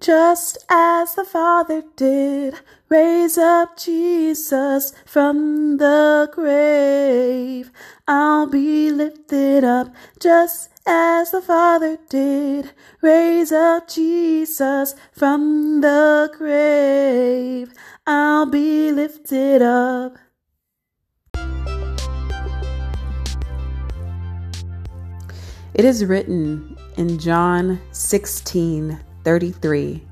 just as the Father did raise up Jesus from the grave. I'll be lifted up just as the Father did raise up Jesus from the grave. I'll be lifted up. It is written in John 16 33.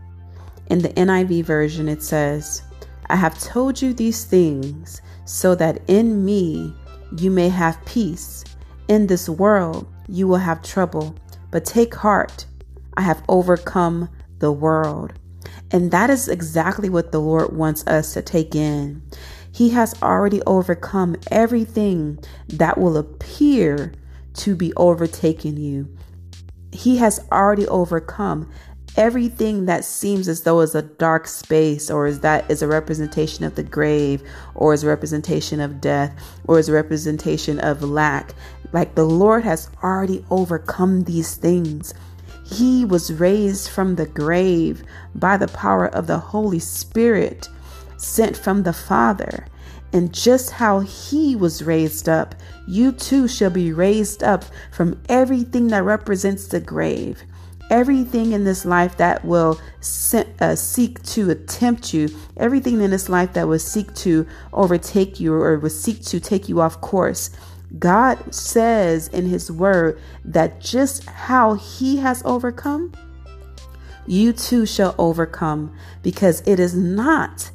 In the NIV version, it says, I have told you these things so that in me you may have peace. In this world you will have trouble, but take heart. I have overcome the world. And that is exactly what the Lord wants us to take in. He has already overcome everything that will appear to be overtaking you. He has already overcome everything that seems as though is a dark space or is that is a representation of the grave or is a representation of death or is a representation of lack. Like the lord has already overcome these things. He was raised from the grave by the power of the holy spirit sent from the father. And just how he was raised up, you too shall be raised up from everything that represents the grave everything in this life that will uh, seek to attempt you, everything in this life that will seek to overtake you or will seek to take you off course. God says in His Word that just how He has overcome, you too shall overcome because it is not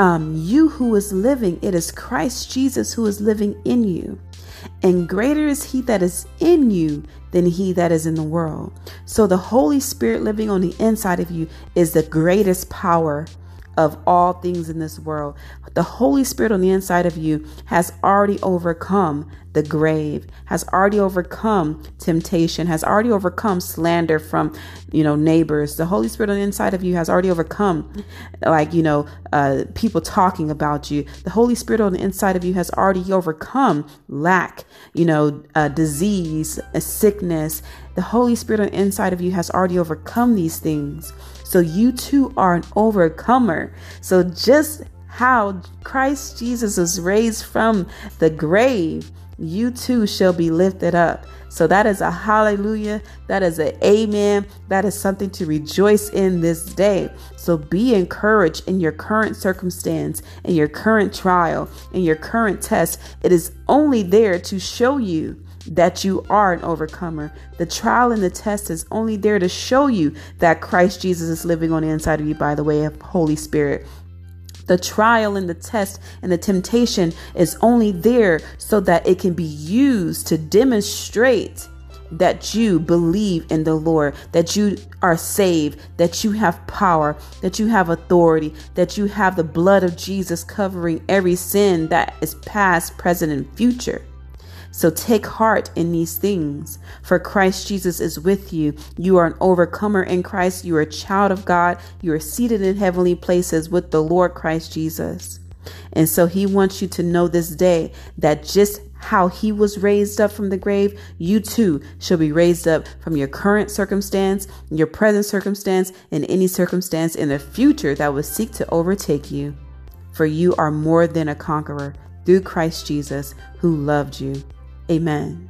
um, you who is living, it is Christ Jesus who is living in you. And greater is he that is in you than he that is in the world. So the Holy Spirit living on the inside of you is the greatest power of all things in this world. The Holy Spirit on the inside of you has already overcome the grave, has already overcome temptation, has already overcome slander from, you know, neighbors. The Holy Spirit on the inside of you has already overcome, like, you know, uh, people talking about you. The Holy Spirit on the inside of you has already overcome lack, you know, uh, disease, a sickness. The Holy Spirit on the inside of you has already overcome these things. So you too are an overcomer. So just how Christ Jesus was raised from the grave, you too shall be lifted up. So that is a hallelujah. That is an amen. That is something to rejoice in this day. So be encouraged in your current circumstance, in your current trial, in your current test. It is only there to show you that you are an overcomer. The trial and the test is only there to show you that Christ Jesus is living on the inside of you by the way of Holy Spirit. The trial and the test and the temptation is only there so that it can be used to demonstrate that you believe in the Lord, that you are saved, that you have power, that you have authority, that you have the blood of Jesus covering every sin that is past, present, and future. So take heart in these things, for Christ Jesus is with you. You are an overcomer in Christ. You are a child of God. You are seated in heavenly places with the Lord Christ Jesus. And so he wants you to know this day that just how he was raised up from the grave, you too shall be raised up from your current circumstance, your present circumstance, and any circumstance in the future that will seek to overtake you. For you are more than a conqueror through Christ Jesus who loved you. Amen.